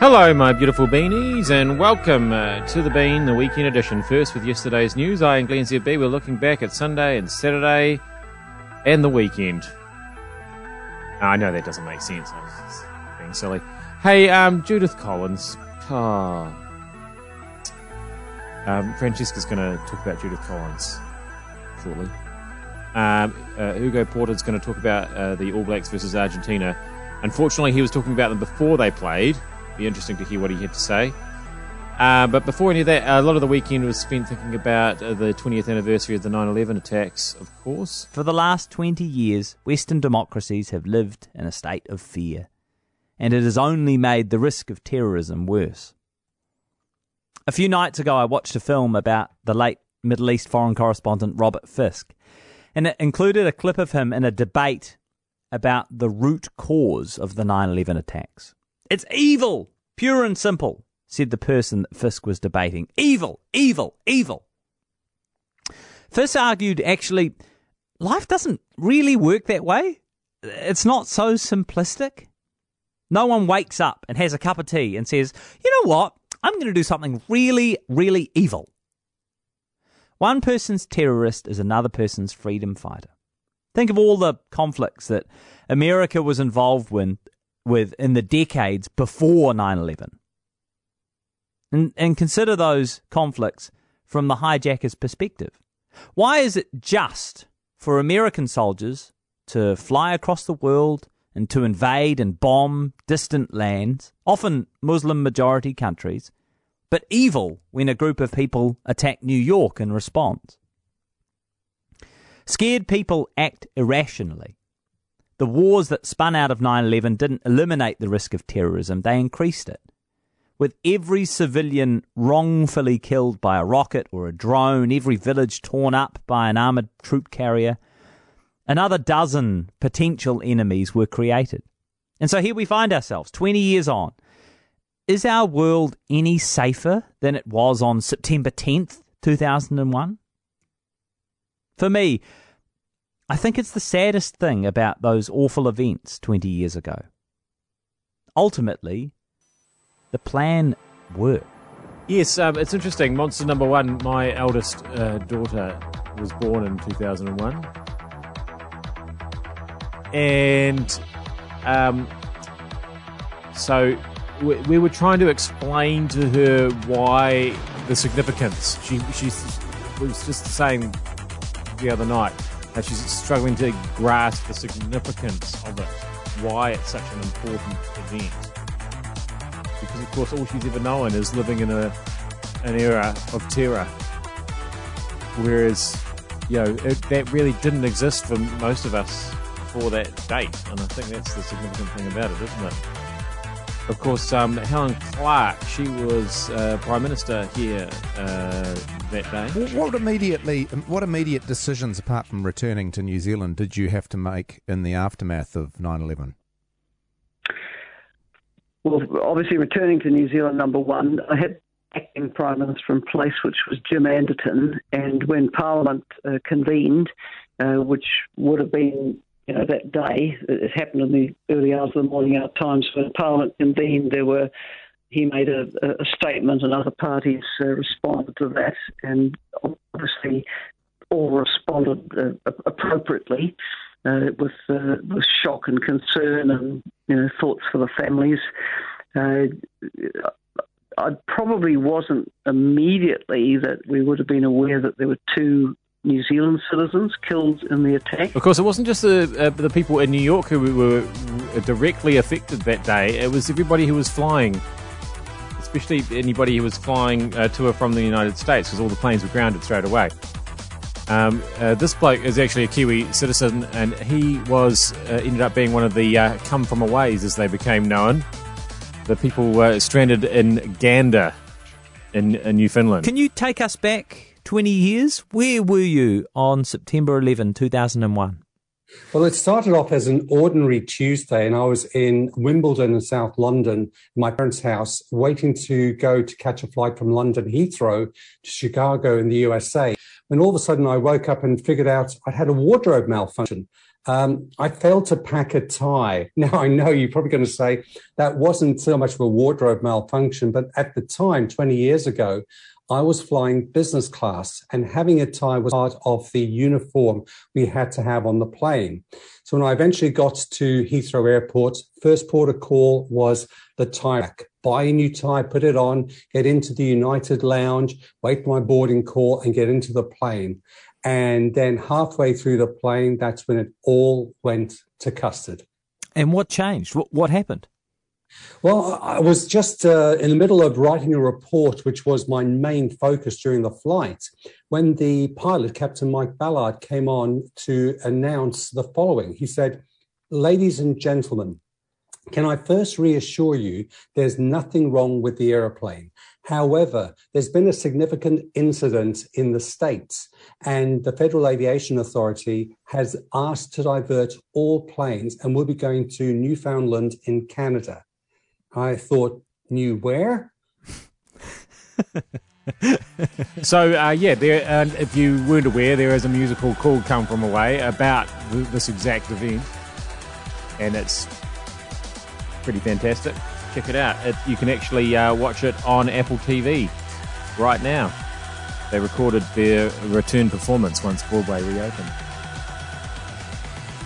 Hello, my beautiful beanies, and welcome uh, to the Bean, the weekend edition. First, with yesterday's news, I and Glenn ZB we're looking back at Sunday and Saturday and the weekend. I know that doesn't make sense. I was just being silly. Hey, um, Judith Collins. Oh. Um, Francesca's going to talk about Judith Collins shortly. Um, uh, Hugo Porta's going to talk about uh, the All Blacks versus Argentina. Unfortunately, he was talking about them before they played. Be interesting to hear what he had to say. Uh, but before any of that, a lot of the weekend was spent thinking about uh, the 20th anniversary of the 9 11 attacks, of course. For the last 20 years, Western democracies have lived in a state of fear, and it has only made the risk of terrorism worse. A few nights ago, I watched a film about the late Middle East foreign correspondent Robert Fisk, and it included a clip of him in a debate about the root cause of the 9 11 attacks. It's evil, pure and simple, said the person that Fisk was debating. Evil, evil, evil. Fisk argued actually, life doesn't really work that way. It's not so simplistic. No one wakes up and has a cup of tea and says, you know what? I'm going to do something really, really evil. One person's terrorist is another person's freedom fighter. Think of all the conflicts that America was involved with, with in the decades before 9 11. And, and consider those conflicts from the hijacker's perspective. Why is it just for American soldiers to fly across the world and to invade and bomb distant lands, often Muslim majority countries, but evil when a group of people attack New York in response? Scared people act irrationally. The wars that spun out of 9 11 didn't eliminate the risk of terrorism, they increased it. With every civilian wrongfully killed by a rocket or a drone, every village torn up by an armoured troop carrier, another dozen potential enemies were created. And so here we find ourselves, 20 years on. Is our world any safer than it was on September 10th, 2001? For me, I think it's the saddest thing about those awful events 20 years ago. Ultimately, the plan worked. Yes, um, it's interesting. Monster number one, my eldest uh, daughter was born in 2001. And um, so we, we, were trying to explain to her why the significance. She, she was just saying the other night that she's struggling to grasp the significance of it, why it's such an important event. Because, of course, all she's ever known is living in a an era of terror. Whereas, you know, it, that really didn't exist for most of us before that date. And I think that's the significant thing about it, isn't it? Of course, um, Helen Clark, she was uh, Prime Minister here uh, that day. What immediately, what immediate decisions, apart from returning to New Zealand, did you have to make in the aftermath of 9 11? Well, obviously, returning to New Zealand, number one, I had acting Prime Minister in place, which was Jim Anderton, and when Parliament uh, convened, uh, which would have been you know, that day, it happened in the early hours of the morning out times when Parliament convened, there were he made a, a statement and other parties uh, responded to that and obviously all responded uh, appropriately uh, with, uh, with shock and concern and you know thoughts for the families. Uh, I probably wasn't immediately that we would have been aware that there were two New Zealand citizens killed in the attack. Of course, it wasn't just the uh, the people in New York who were directly affected that day. It was everybody who was flying, especially anybody who was flying uh, to or from the United States, because all the planes were grounded straight away. Um, uh, this bloke is actually a Kiwi citizen, and he was uh, ended up being one of the uh, come from aways, as they became known. The people were stranded in Gander, in, in Newfoundland. Can you take us back 20 years. Where were you on September 11, 2001? Well, it started off as an ordinary Tuesday, and I was in Wimbledon in South London, my parents' house, waiting to go to catch a flight from London Heathrow to Chicago in the USA. When all of a sudden I woke up and figured out I'd had a wardrobe malfunction. Um, I failed to pack a tie. Now, I know you're probably going to say that wasn't so much of a wardrobe malfunction, but at the time, 20 years ago, I was flying business class and having a tie was part of the uniform we had to have on the plane. So when I eventually got to Heathrow Airport, first port of call was the tie rack. Buy a new tie, put it on, get into the United Lounge, wait for my boarding call and get into the plane. And then halfway through the plane, that's when it all went to custard. And what changed? What, what happened? Well, I was just uh, in the middle of writing a report, which was my main focus during the flight, when the pilot, Captain Mike Ballard, came on to announce the following. He said, Ladies and gentlemen, can I first reassure you there's nothing wrong with the aeroplane? However, there's been a significant incident in the States, and the Federal Aviation Authority has asked to divert all planes and will be going to Newfoundland in Canada. I thought, knew where? so uh, yeah, there. Uh, if you weren't aware, there is a musical called "Come From Away" about th- this exact event, and it's pretty fantastic. Check it out. It, you can actually uh, watch it on Apple TV right now. They recorded their return performance once Broadway reopened.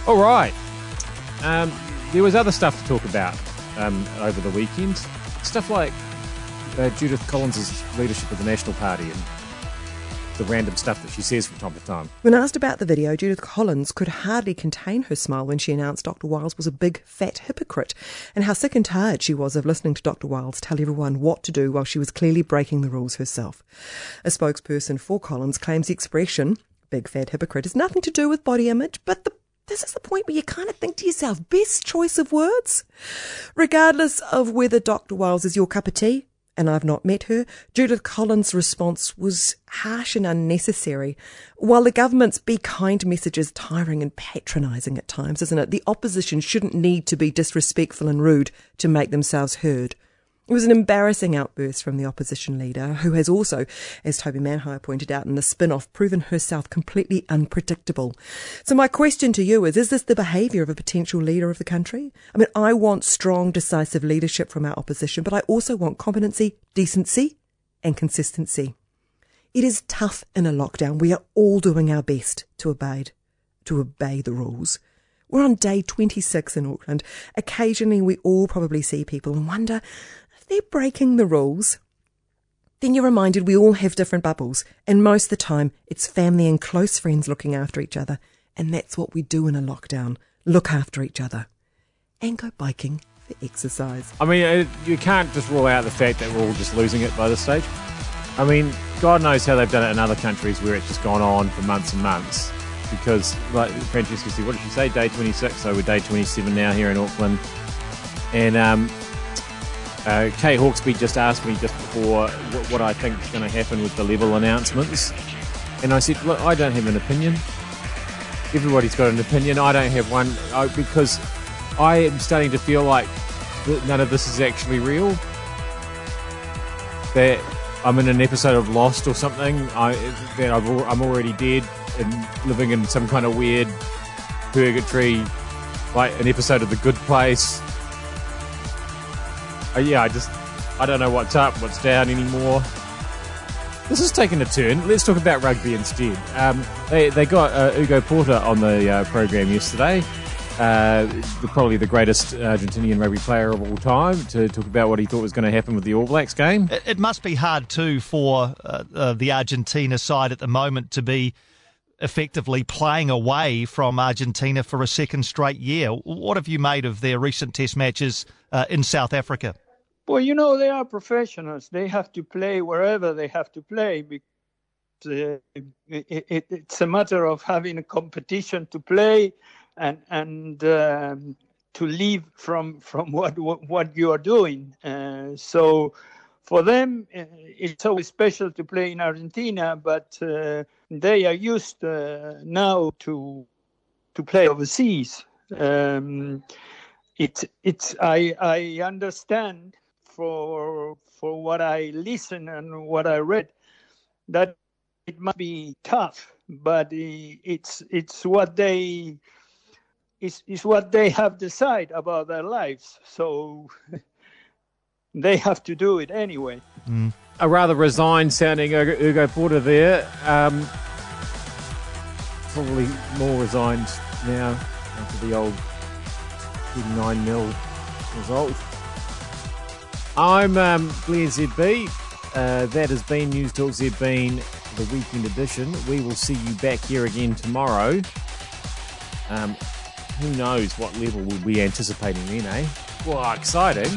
All right. Um, there was other stuff to talk about um, over the weekend. Stuff like uh, Judith Collins' leadership of the National Party and the random stuff that she says from time to time. When asked about the video, Judith Collins could hardly contain her smile when she announced Dr. Wiles was a big fat hypocrite and how sick and tired she was of listening to Dr. Wiles tell everyone what to do while she was clearly breaking the rules herself. A spokesperson for Collins claims the expression, big fat hypocrite, has nothing to do with body image, but the this is the point where you kind of think to yourself, best choice of words? Regardless of whether Dr. Wiles is your cup of tea, and I've not met her, Judith Collins' response was harsh and unnecessary. While the government's be kind message is tiring and patronising at times, isn't it? The opposition shouldn't need to be disrespectful and rude to make themselves heard. It was an embarrassing outburst from the opposition leader, who has also, as Toby Manhire pointed out in the Spinoff, proven herself completely unpredictable. So, my question to you is Is this the behaviour of a potential leader of the country? I mean, I want strong, decisive leadership from our opposition, but I also want competency, decency, and consistency. It is tough in a lockdown. We are all doing our best to obey, to obey the rules. We're on day 26 in Auckland. Occasionally, we all probably see people and wonder they're breaking the rules, then you're reminded we all have different bubbles, and most of the time it's family and close friends looking after each other, and that's what we do in a lockdown look after each other and go biking for exercise. I mean, you can't just rule out the fact that we're all just losing it by this stage. I mean, God knows how they've done it in other countries where it's just gone on for months and months. Because, like Francesca said, what did she say? Day 26, so we're day 27 now here in Auckland. And um, uh, Kate Hawkesby just asked me just before what, what I think is going to happen with the level announcements. And I said, look, I don't have an opinion. Everybody's got an opinion. I don't have one I, because I am starting to feel like none of this is actually real. That I'm in an episode of Lost or something. I, that i am already dead and living in some kind of weird purgatory, like an episode of The Good Place uh, yeah, I just I don't know what's up, what's down anymore. This is taking a turn. Let's talk about rugby instead. Um, they they got uh, Ugo Porta on the uh, program yesterday. Uh, probably the greatest Argentinian rugby player of all time to talk about what he thought was going to happen with the All Blacks game. It, it must be hard too for uh, uh, the Argentina side at the moment to be effectively playing away from Argentina for a second straight year. What have you made of their recent Test matches uh, in South Africa? Well, you know, they are professionals. They have to play wherever they have to play uh, it, it, it's a matter of having a competition to play and and um, to leave from from what what, what you are doing. Uh, so for them, uh, it's always special to play in Argentina, but uh, they are used uh, now to to play overseas. Um, it's it's I I understand for for what I listen and what I read, that it must be tough, but it's it's what they is is what they have decided about their lives. So they have to do it anyway. Mm. A rather resigned sounding Ugo, Ugo Porta there. Um, probably more resigned now after the old 9 0 result. I'm um, Blair ZB. Uh, that has been Newstalk ZB, the weekend edition. We will see you back here again tomorrow. Um, who knows what level we'll be anticipating then, eh? Well, exciting.